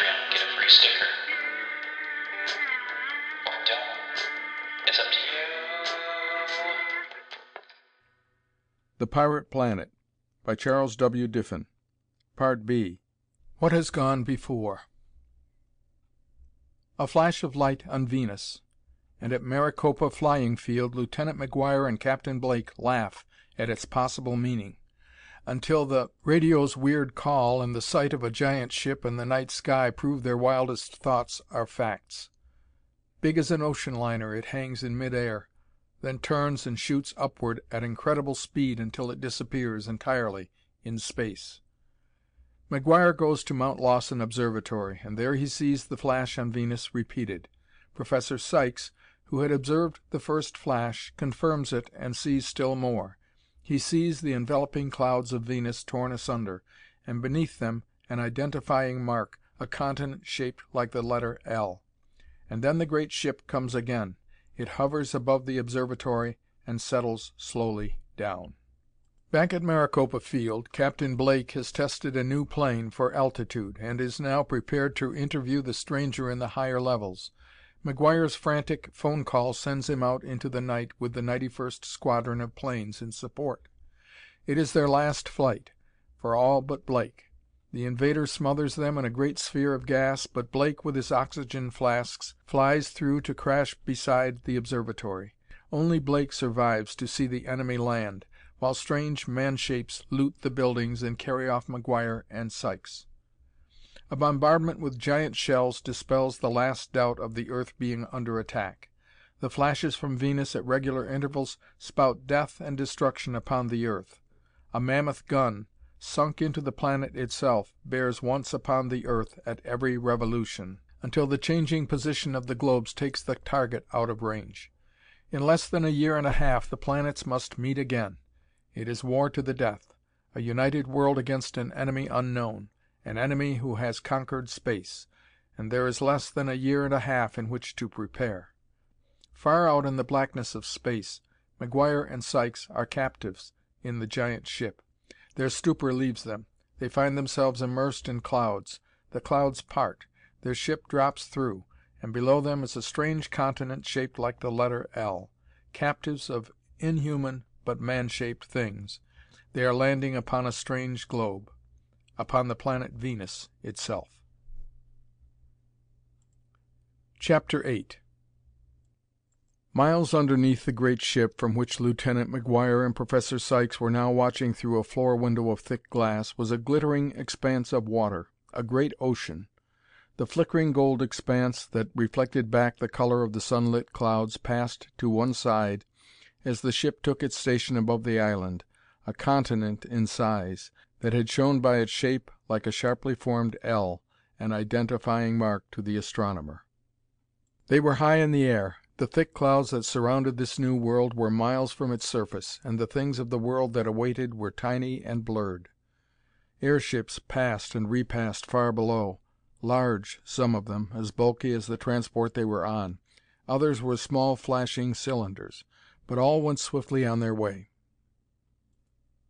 Patreon and get a free sticker. Or don't. It's up to you. The Pirate Planet by Charles W. Diffin Part B What has gone before A flash of light on Venus, and at Maricopa Flying Field Lieutenant McGuire and Captain Blake laugh at its possible meaning, until the radio's weird call and the sight of a giant ship in the night sky prove their wildest thoughts are facts. Big as an ocean liner it hangs in mid air, then turns and shoots upward at incredible speed until it disappears entirely in space. McGuire goes to Mount Lawson Observatory, and there he sees the flash on Venus repeated. Professor Sykes, who had observed the first flash, confirms it and sees still more. He sees the enveloping clouds of Venus torn asunder, and beneath them an identifying mark, a continent shaped like the letter L. And then the great ship comes again. It hovers above the observatory and settles slowly down. Back at Maricopa Field, Captain Blake has tested a new plane for altitude, and is now prepared to interview the stranger in the higher levels. McGuire's frantic phone call sends him out into the night with the 91st Squadron of planes in support. It is their last flight, for all but Blake. The invader smothers them in a great sphere of gas, but Blake, with his oxygen flasks, flies through to crash beside the observatory. Only Blake survives to see the enemy land, while strange man shapes loot the buildings and carry off McGuire and Sykes. A bombardment with giant shells dispels the last doubt of the Earth being under attack. The flashes from Venus at regular intervals spout death and destruction upon the Earth. A mammoth gun, sunk into the planet itself, bears once upon the Earth at every revolution, until the changing position of the globes takes the target out of range. In less than a year and a half the planets must meet again. It is war to the death. A united world against an enemy unknown an enemy who has conquered space, and there is less than a year and a half in which to prepare. Far out in the blackness of space, McGuire and Sykes are captives in the giant ship. Their stupor leaves them. They find themselves immersed in clouds. The clouds part. Their ship drops through, and below them is a strange continent shaped like the letter L. Captives of inhuman but man shaped things, they are landing upon a strange globe upon the planet Venus itself. Chapter 8 Miles underneath the great ship from which Lieutenant McGuire and Professor Sykes were now watching through a floor window of thick glass was a glittering expanse of water a great ocean. The flickering gold expanse that reflected back the color of the sunlit clouds passed to one side as the ship took its station above the island, a continent in size, that had shown by its shape like a sharply formed L, an identifying mark to the astronomer. They were high in the air. The thick clouds that surrounded this new world were miles from its surface, and the things of the world that awaited were tiny and blurred. Airships passed and repassed far below, large, some of them, as bulky as the transport they were on. Others were small flashing cylinders, but all went swiftly on their way.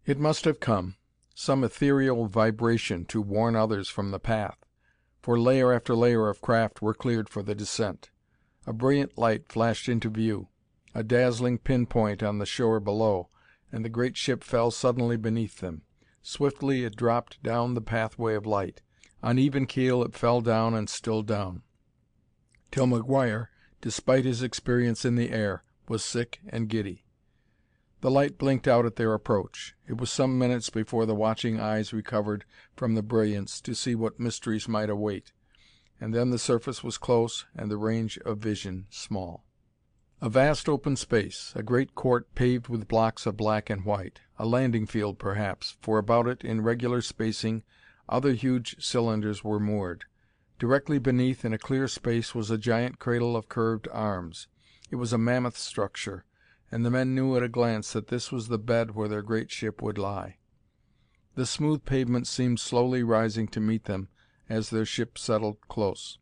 It must have come some ethereal vibration to warn others from the path, for layer after layer of craft were cleared for the descent. A brilliant light flashed into view, a dazzling pin point on the shore below, and the great ship fell suddenly beneath them. Swiftly it dropped down the pathway of light. On even keel it fell down and still down, till McGuire, despite his experience in the air, was sick and giddy. The light blinked out at their approach. It was some minutes before the watching eyes recovered from the brilliance to see what mysteries might await, and then the surface was close and the range of vision small. A vast open space, a great court paved with blocks of black and white. A landing field, perhaps, for about it, in regular spacing, Other huge cylinders were moored. Directly beneath, in a clear space, was a giant cradle of curved arms. It was a mammoth structure, and the men knew at a glance that this was the bed where their great ship would lie. The smooth pavement seemed slowly rising to meet them as their ship settled close.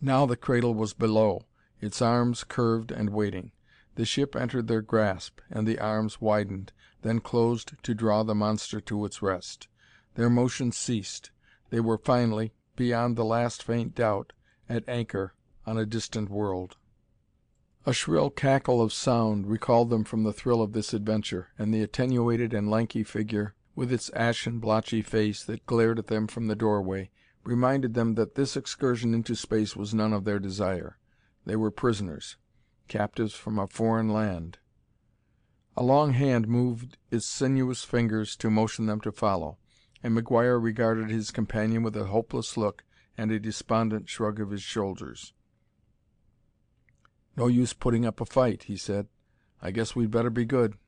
Now the cradle was below, its arms curved and waiting. The ship entered their grasp, and the arms widened, then closed to draw the monster to its rest. Their motion ceased. They were finally, beyond the last faint doubt, at anchor on a distant world. A shrill cackle of sound recalled them from the thrill of this adventure, and the attenuated and lanky figure, with its ashen, blotchy face that glared at them from the doorway, reminded them that this excursion into space was none of their desire. They were prisoners captives from a foreign land. A long hand moved its sinuous fingers to motion them to follow, and McGuire regarded his companion with a hopeless look and a despondent shrug of his shoulders. "No use putting up a fight," he said. "I guess we'd better be good."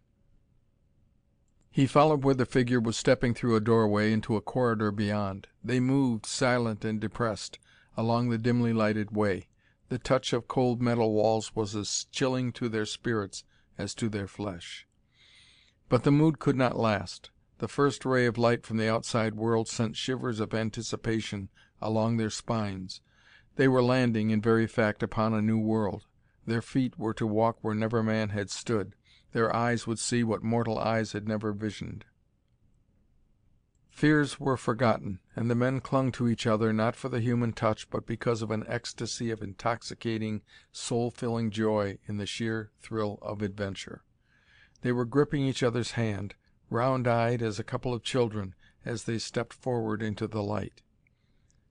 He followed where the figure was stepping through a doorway into a corridor beyond. They moved, silent and depressed, along the dimly lighted way. The touch of cold metal walls was as chilling to their spirits as to their flesh. But the mood could not last. The first ray of light from the outside world sent shivers of anticipation along their spines. They were landing, in very fact, upon a new world. Their feet were to walk where never man had stood. Their eyes would see what mortal eyes had never visioned. Fears were forgotten, and the men clung to each other, not for the human touch but because of an ecstasy of intoxicating, soul filling joy in the sheer thrill of adventure. They were gripping each other's hand, round eyed as a couple of children, as they stepped forward into the light.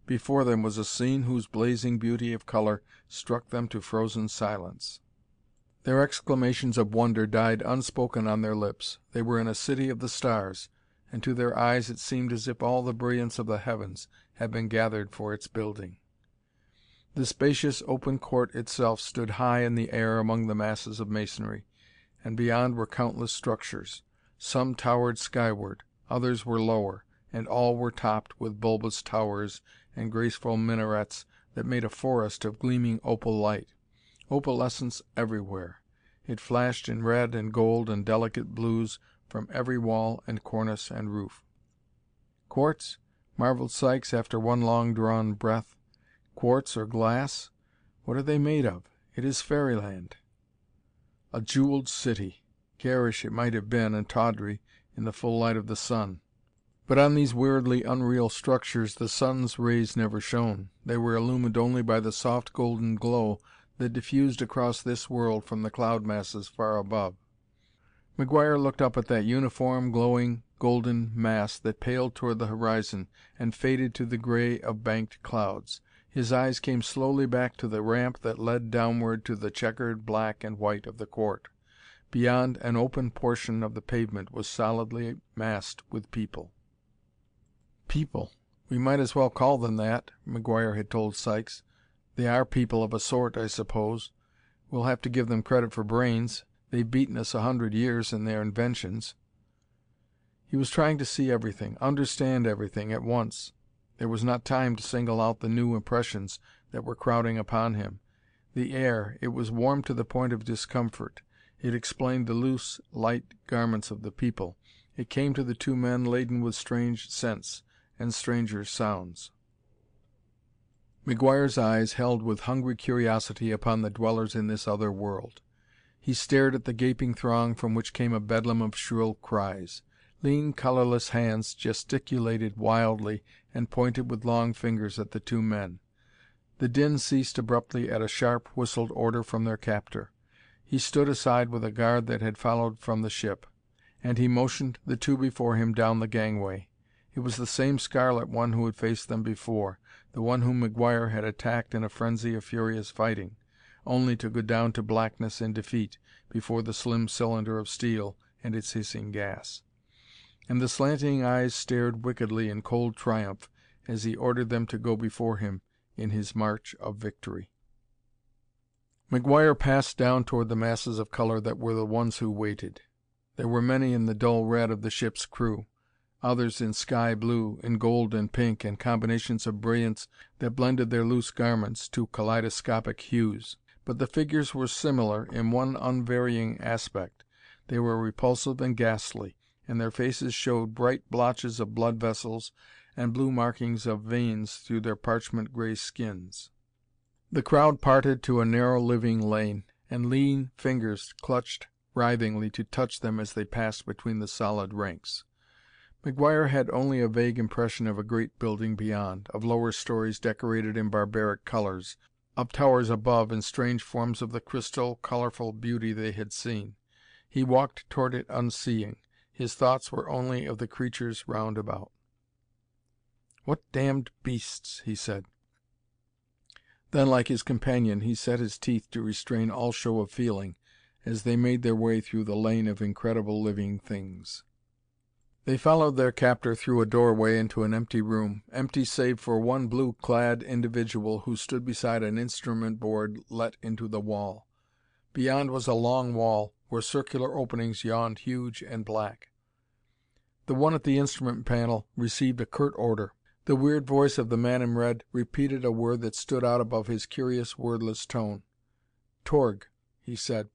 Before them was a scene whose blazing beauty of color struck them to frozen silence. Their exclamations of wonder died unspoken on their lips. They were in a city of the stars, and to their eyes it seemed as if all the brilliance of the heavens had been gathered for its building. The spacious open court itself stood high in the air among the masses of masonry, and beyond were countless structures. Some towered skyward, others were lower, and all were topped with bulbous towers and graceful minarets that made a forest of gleaming opal light. Opalescence everywhere. It flashed in red and gold and delicate blues from every wall and cornice and roof. "Quartz?" marveled Sykes after one long drawn breath. "Quartz or glass? What are they made of? It is fairyland!" A jewelled city! Garish it might have been, and tawdry, in the full light of the sun. But on these weirdly unreal structures the sun's rays never shone. They were illumined only by the soft golden glow that diffused across this world from the cloud masses far above. McGuire looked up at that uniform, glowing, golden mass that paled toward the horizon and faded to the gray of banked clouds. His eyes came slowly back to the ramp that led downward to the checkered black and white of the court. Beyond, an open portion of the pavement was solidly massed with people. "People! We might as well call them that," McGuire had told Sykes. "They are people of a sort, I suppose. We'll have to give them credit for brains. They've beaten us a hundred years in their inventions." He was trying to see everything, understand everything, at once. There was not time to single out the new impressions that were crowding upon him. The air, it was warm to the point of discomfort. It explained the loose, light garments of the people. It came to the two men laden with strange scents and stranger sounds. McGuire's eyes held with hungry curiosity upon the dwellers in this other world. He stared at the gaping throng from which came a bedlam of shrill cries. Lean, colorless hands gesticulated wildly and pointed with long fingers at the two men. The din ceased abruptly at a sharp, whistled order from their captor. He stood aside with a guard that had followed from the ship, and he motioned the two before him down the gangway. It was the same scarlet one who had faced them before, the one whom McGuire had attacked in a frenzy of furious fighting only to go down to blackness in defeat before the slim cylinder of steel and its hissing gas. And the slanting eyes stared wickedly in cold triumph as he ordered them to go before him in his march of victory. McGuire passed down toward the masses of color that were the ones who waited. There were many in the dull red of the ship's crew. Others in sky blue, in gold and pink and combinations of brilliance that blended their loose garments to kaleidoscopic hues. But the figures were similar in one unvarying aspect. They were repulsive and ghastly, and their faces showed bright blotches of blood vessels and blue markings of veins through their parchment gray skins. The crowd parted to a narrow living lane, and lean fingers clutched writhingly to touch them as they passed between the solid ranks. McGuire had only a vague impression of a great building beyond, of lower stories decorated in barbaric colors, of towers above in strange forms of the crystal, colorful beauty they had seen. He walked toward it unseeing. His thoughts were only of the creatures round about. "What damned beasts!" he said. Then, like his companion, he set his teeth to restrain all show of feeling as they made their way through the lane of incredible living things. They followed their captor through a doorway into an empty room, empty save for one blue clad individual who stood beside an instrument board let into the wall. Beyond was a long wall, where circular openings yawned huge and black. The one at the instrument panel received a curt order. The weird voice of the man in red repeated a word that stood out above his curious, wordless tone. "Torg," he said.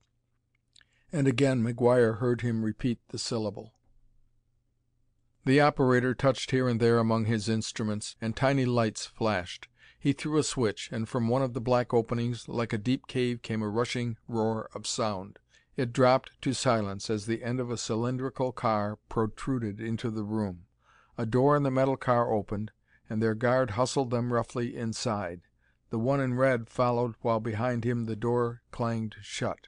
And again McGuire heard him repeat the syllable. The operator touched here and there among his instruments, and tiny lights flashed. He threw a switch, and from one of the black openings, like a deep cave, came a rushing roar of sound. It dropped to silence as the end of a cylindrical car protruded into the room. A door in the metal car opened, and their guard hustled them roughly inside. The one in red followed while behind him the door clanged shut.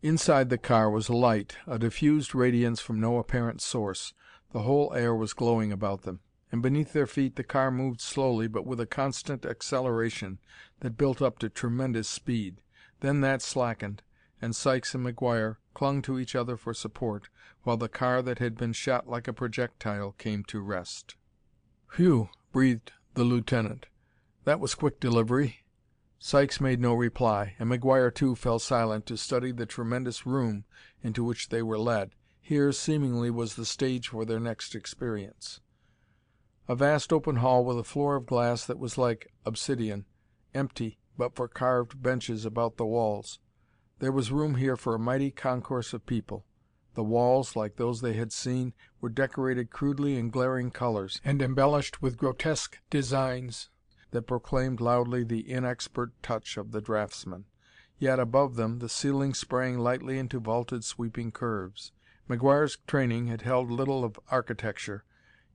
Inside the car was light, a diffused radiance from no apparent source. The whole air was glowing about them. And beneath their feet the car moved slowly but with a constant acceleration that built up to tremendous speed. Then that slackened, and Sykes and McGuire clung to each other for support, while the car that had been shot like a projectile came to rest. "Whew!" breathed the lieutenant. "That was quick delivery." Sykes made no reply, and McGuire, too, fell silent to study the tremendous room into which they were led. Here, seemingly, was the stage for their next experience. A vast open hall with a floor of glass that was like obsidian, empty but for carved benches about the walls. There was room here for a mighty concourse of people. The walls, like those they had seen, were decorated crudely in glaring colors, and embellished with grotesque designs that proclaimed loudly the inexpert touch of the draftsman. Yet, above them, the ceiling sprang lightly into vaulted, sweeping curves. McGuire's training had held little of architecture,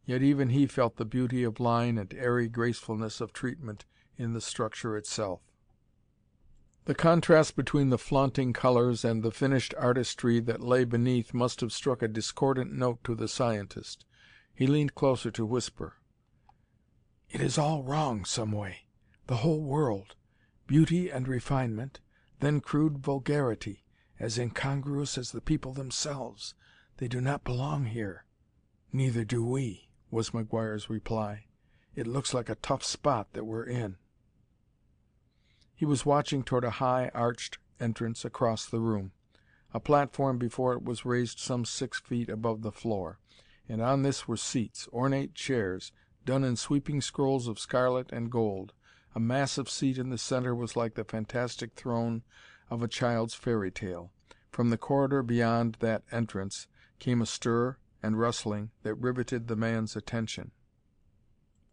yet even he felt the beauty of line and airy gracefulness of treatment in the structure itself. The contrast between the flaunting colors and the finished artistry that lay beneath must have struck a discordant note to the scientist. He leaned closer to whisper: "It is all wrong, some way. The whole world. Beauty and refinement, then crude vulgarity, as incongruous as the people themselves. They do not belong here." "Neither do we," was McGuire's reply. "It looks like a tough spot that we're in." He was watching toward a high, arched entrance across the room. A platform before it was raised some six feet above the floor, and on this were seats, ornate chairs, done in sweeping scrolls of scarlet and gold. A massive seat in the center was like the fantastic throne of a child's fairy tale. From the corridor beyond that entrance came a stir and rustling that riveted the man's attention.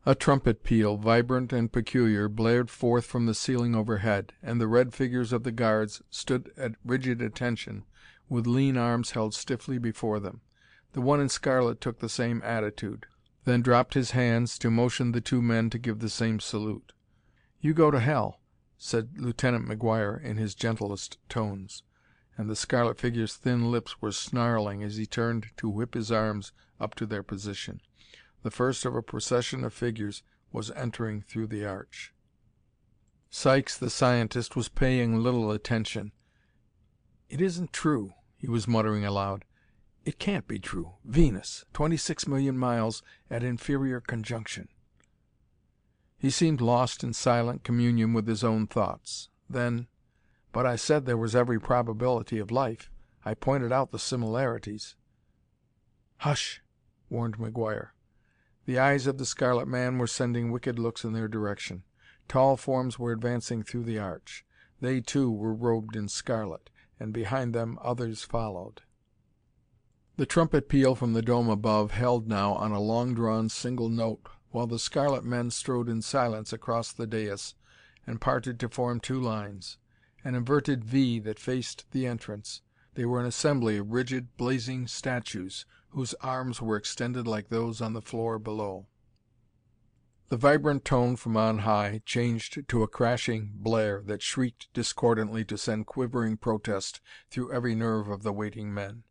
A trumpet peal, vibrant and peculiar, blared forth from the ceiling overhead, and the red figures of the guards stood at rigid attention with lean arms held stiffly before them. The one in scarlet took the same attitude, then dropped his hands to motion the two men to give the same salute. "You go to hell," said Lieutenant McGuire in his gentlest tones, and the scarlet figure's thin lips were snarling as he turned to whip his arms up to their position. The first of a procession of figures was entering through the arch. Sykes, the scientist, was paying little attention. "It isn't true," he was muttering aloud. "It can't be true. Venus twenty six million miles at inferior conjunction." He seemed lost in silent communion with his own thoughts. Then, "But I said there was every probability of life. I pointed out the similarities." "Hush!" warned McGuire. The eyes of the scarlet man were sending wicked looks in their direction. Tall forms were advancing through the arch. They, too, were robed in scarlet, and behind them others followed. The trumpet peal from the dome above held now on a long drawn single note, while the scarlet men strode in silence across the dais and parted to form two lines an inverted V that faced the entrance. They were an assembly of rigid, blazing statues whose arms were extended like those on the floor below. The vibrant tone from on high changed to a crashing blare that shrieked discordantly to send quivering protest through every nerve of the waiting men.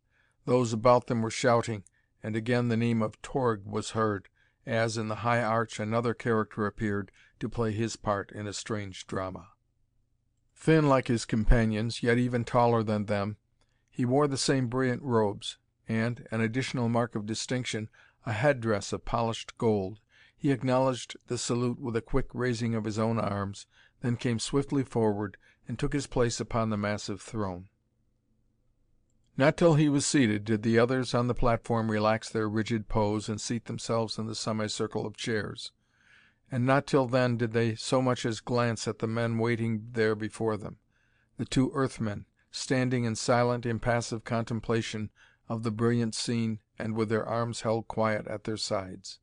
Those about them were shouting, and again the name of Torg was heard, as, in the high arch, another character appeared to play his part in a strange drama. Thin like his companions, yet even taller than them, he wore the same brilliant robes, and, an additional mark of distinction, a head dress of polished gold. He acknowledged the salute with a quick raising of his own arms, then came swiftly forward and took his place upon the massive throne. Not till he was seated did the others on the platform relax their rigid pose and seat themselves in the semicircle of chairs. And not till then did they so much as glance at the men waiting there before them. The two Earth men, standing in silent, impassive contemplation of the brilliant scene and with their arms held quiet at their sides.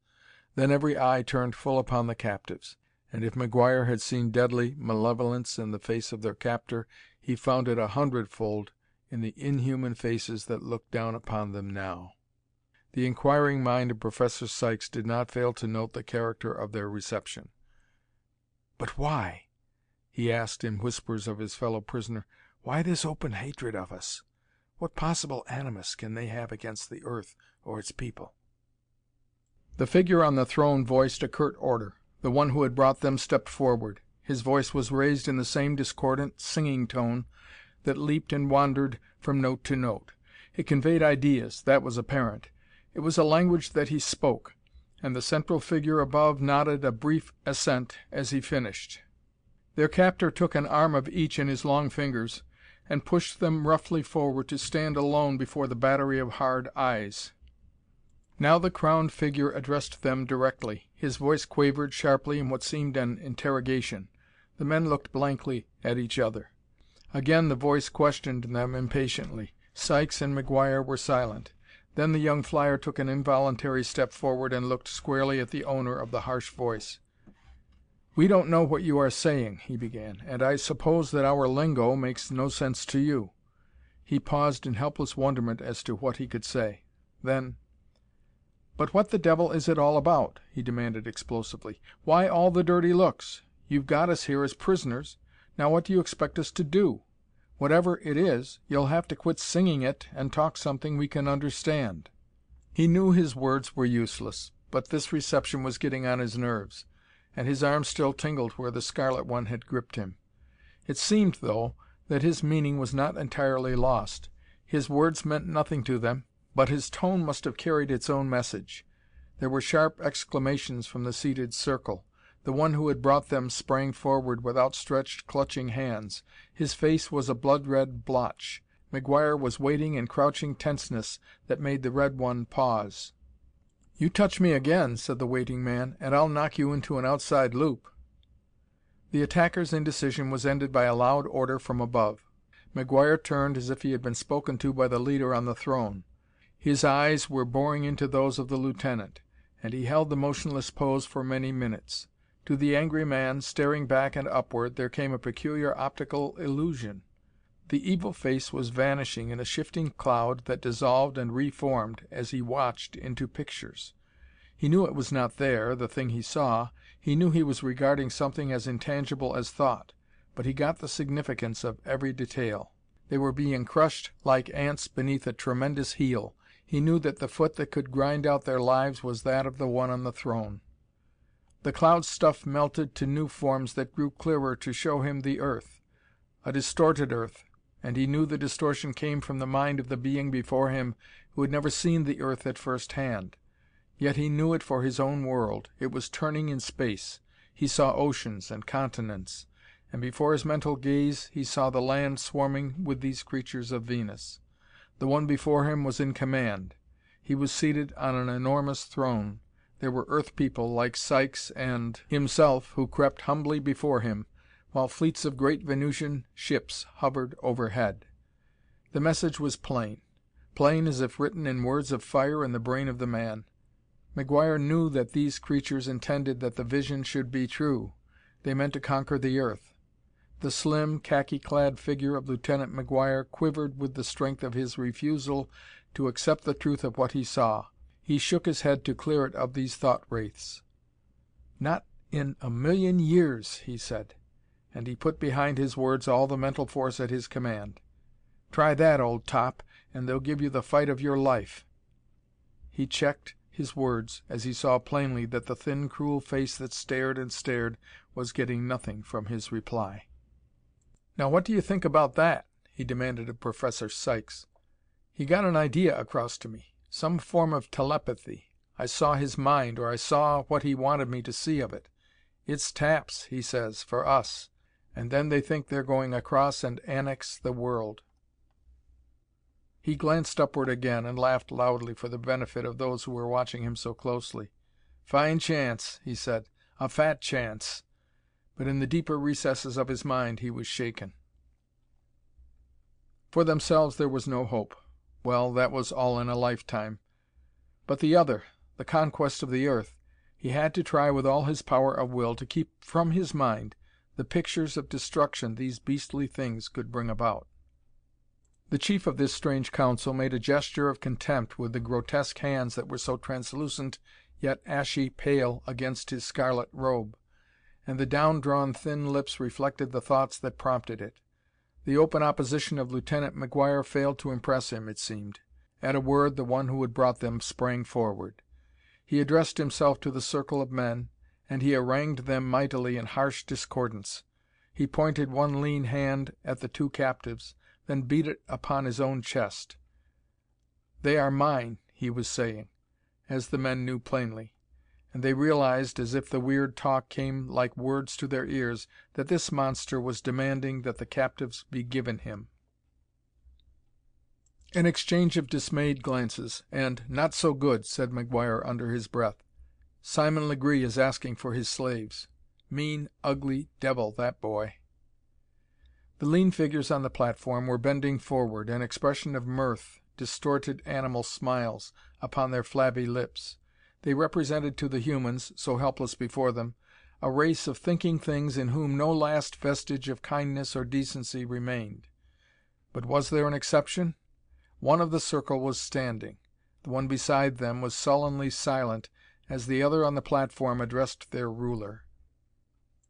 Then every eye turned full upon the captives, and if McGuire had seen deadly malevolence in the face of their captor, he found it a hundredfold in the inhuman faces that looked down upon them now. The inquiring mind of Professor Sykes did not fail to note the character of their reception. "But why?" he asked in whispers of his fellow prisoner. "Why this open hatred of us? What possible animus can they have against the earth or its people?" The figure on the throne voiced a curt order. The one who had brought them stepped forward. His voice was raised in the same discordant, singing tone that leaped and wandered from note to note. It conveyed ideas, that was apparent. It was a language that he spoke, and the central figure above nodded a brief assent as he finished. Their captor took an arm of each in his long fingers and pushed them roughly forward to stand alone before the battery of hard eyes. Now the crowned figure addressed them directly. His voice quavered sharply in what seemed an interrogation. The men looked blankly at each other. Again the voice questioned them impatiently. Sykes and McGuire were silent. Then the young flyer took an involuntary step forward and looked squarely at the owner of the harsh voice. "We don't know what you are saying," he began, "and I suppose that our lingo makes no sense to you." He paused in helpless wonderment as to what he could say. Then "But what the devil is it all about?" he demanded explosively. "Why all the dirty looks? You've got us here as prisoners. Now what do you expect us to do? Whatever it is, you'll have to quit singing it and talk something we can understand." He knew his words were useless, but this reception was getting on his nerves, and his arm still tingled where the scarlet one had gripped him. It seemed, though, that his meaning was not entirely lost. His words meant nothing to them but his tone must have carried its own message. There were sharp exclamations from the seated circle. The one who had brought them sprang forward with outstretched, clutching hands. His face was a blood red blotch. McGuire was waiting in crouching tenseness that made the red one pause. "You touch me again," said the waiting man, "and I'll knock you into an outside loop." The attacker's indecision was ended by a loud order from above. McGuire turned as if he had been spoken to by the leader on the throne. His eyes were boring into those of the lieutenant, and he held the motionless pose for many minutes. To the angry man, staring back and upward, there came a peculiar optical illusion. The evil face was vanishing in a shifting cloud that dissolved and reformed as he watched into pictures. He knew it was not there, the thing he saw. He knew he was regarding something as intangible as thought, but he got the significance of every detail. They were being crushed like ants beneath a tremendous heel he knew that the foot that could grind out their lives was that of the one on the throne. The cloud stuff melted to new forms that grew clearer to show him the earth. A distorted earth, and he knew the distortion came from the mind of the being before him who had never seen the earth at first hand. Yet he knew it for his own world. It was turning in space. He saw oceans and continents, and before his mental gaze he saw the land swarming with these creatures of Venus. The one before him was in command. He was seated on an enormous throne. There were Earth people like Sykes and himself who crept humbly before him, while fleets of great Venusian ships hovered overhead. The message was plain plain as if written in words of fire in the brain of the man. McGuire knew that these creatures intended that the vision should be true. They meant to conquer the earth. The slim, khaki clad figure of Lieutenant McGuire quivered with the strength of his refusal to accept the truth of what he saw. He shook his head to clear it of these thought wraiths. "Not in a million years!" he said, and he put behind his words all the mental force at his command. "Try that, old top, and they'll give you the fight of your life." He checked his words as he saw plainly that the thin, cruel face that stared and stared was getting nothing from his reply. "Now what do you think about that?" he demanded of Professor Sykes. "He got an idea across to me some form of telepathy. I saw his mind, or I saw what he wanted me to see of it. It's taps, he says, for us, and then they think they're going across and annex the world." He glanced upward again and laughed loudly for the benefit of those who were watching him so closely. "Fine chance," he said. "A fat chance." But in the deeper recesses of his mind he was shaken. For themselves there was no hope. Well, that was all in a lifetime. But the other the conquest of the earth he had to try with all his power of will to keep from his mind the pictures of destruction these beastly things could bring about. The chief of this strange council made a gesture of contempt with the grotesque hands that were so translucent yet ashy pale against his scarlet robe, and the down drawn thin lips reflected the thoughts that prompted it. The open opposition of Lieutenant McGuire failed to impress him, it seemed. At a word, the one who had brought them sprang forward. He addressed himself to the circle of men, and he harangued them mightily in harsh discordance. He pointed one lean hand at the two captives, then beat it upon his own chest. "They are mine," he was saying, as the men knew plainly. And they realized, as if the weird talk came like words to their ears, that this monster was demanding that the captives be given him. An exchange of dismayed glances, and "Not so good," said McGuire under his breath. "Simon Legree is asking for his slaves. Mean, ugly devil, that boy." The lean figures on the platform were bending forward, an expression of mirth, distorted animal smiles, upon their flabby lips. They represented to the humans, so helpless before them, a race of thinking things in whom no last vestige of kindness or decency remained. But was there an exception? One of the circle was standing. The one beside them was sullenly silent as the other on the platform addressed their ruler.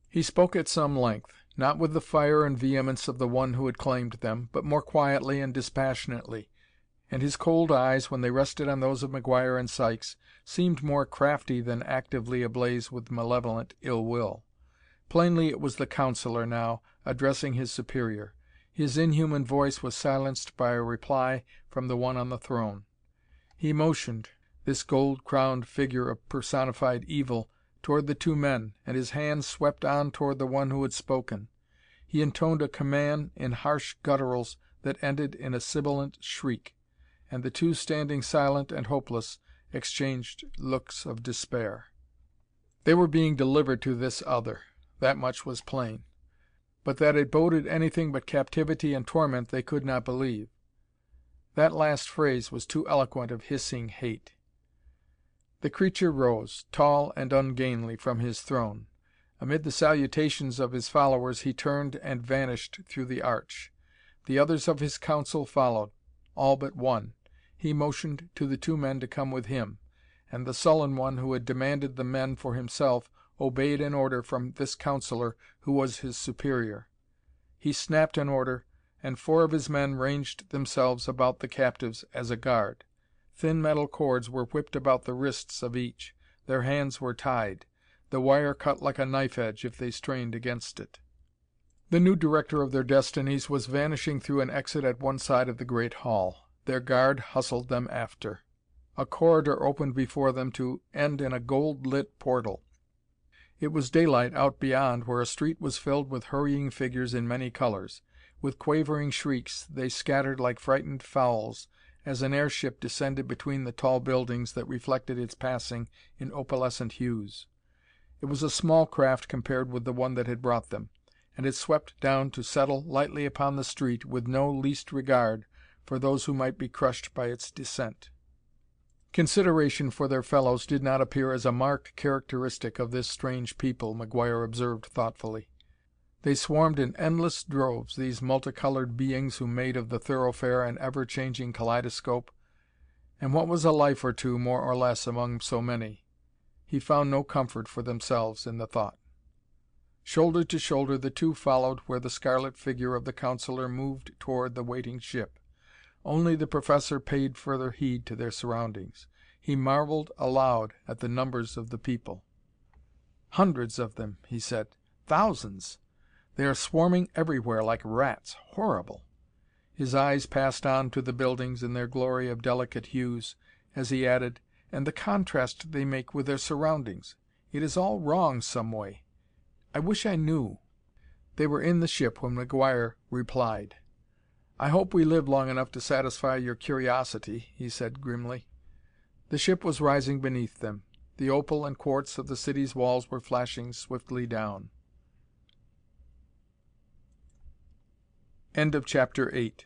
He spoke at some length, not with the fire and vehemence of the one who had claimed them, but more quietly and dispassionately, and his cold eyes, when they rested on those of McGuire and Sykes, seemed more crafty than actively ablaze with malevolent ill will. Plainly it was the councilor, now, addressing his superior. His inhuman voice was silenced by a reply from the one on the throne. He motioned, this gold crowned figure of personified evil, toward the two men, and his hand swept on toward the one who had spoken. He intoned a command in harsh gutturals that ended in a sibilant shriek, and the two standing silent and hopeless exchanged looks of despair. They were being delivered to this other. That much was plain. But that it boded anything but captivity and torment they could not believe. That last phrase was too eloquent of hissing hate. The creature rose, tall and ungainly, from his throne. Amid the salutations of his followers he turned and vanished through the arch. The others of his council followed all but one. He motioned to the two men to come with him, and the sullen one who had demanded the men for himself obeyed an order from this councilor who was his superior. He snapped an order, and four of his men ranged themselves about the captives as a guard. Thin metal cords were whipped about the wrists of each. Their hands were tied. The wire cut like a knife edge if they strained against it. The new director of their destinies was vanishing through an exit at one side of the great hall. Their guard hustled them after. A corridor opened before them to end in a gold lit portal. It was daylight out beyond where a street was filled with hurrying figures in many colors. With quavering shrieks they scattered like frightened fowls as an airship descended between the tall buildings that reflected its passing in opalescent hues. It was a small craft compared with the one that had brought them, and it swept down to settle lightly upon the street with no least regard for those who might be crushed by its descent. Consideration for their fellows did not appear as a marked characteristic of this strange people, McGuire observed thoughtfully. They swarmed in endless droves, these multicolored beings who made of the thoroughfare an ever changing kaleidoscope. And what was a life or two, more or less, among so many? He found no comfort for themselves in the thought. Shoulder to shoulder the two followed where the scarlet figure of the councilor moved toward the waiting ship. Only the professor paid further heed to their surroundings. He marveled aloud at the numbers of the people. "Hundreds of them!" he said. "Thousands! They are swarming everywhere like rats. Horrible!" His eyes passed on to the buildings in their glory of delicate hues, as he added, "And the contrast they make with their surroundings! It is all wrong, some way. I wish I knew." They were in the ship when McGuire replied. "I hope we live long enough to satisfy your curiosity," he said grimly. The ship was rising beneath them. The opal and quartz of the city's walls were flashing swiftly down. End of chapter 8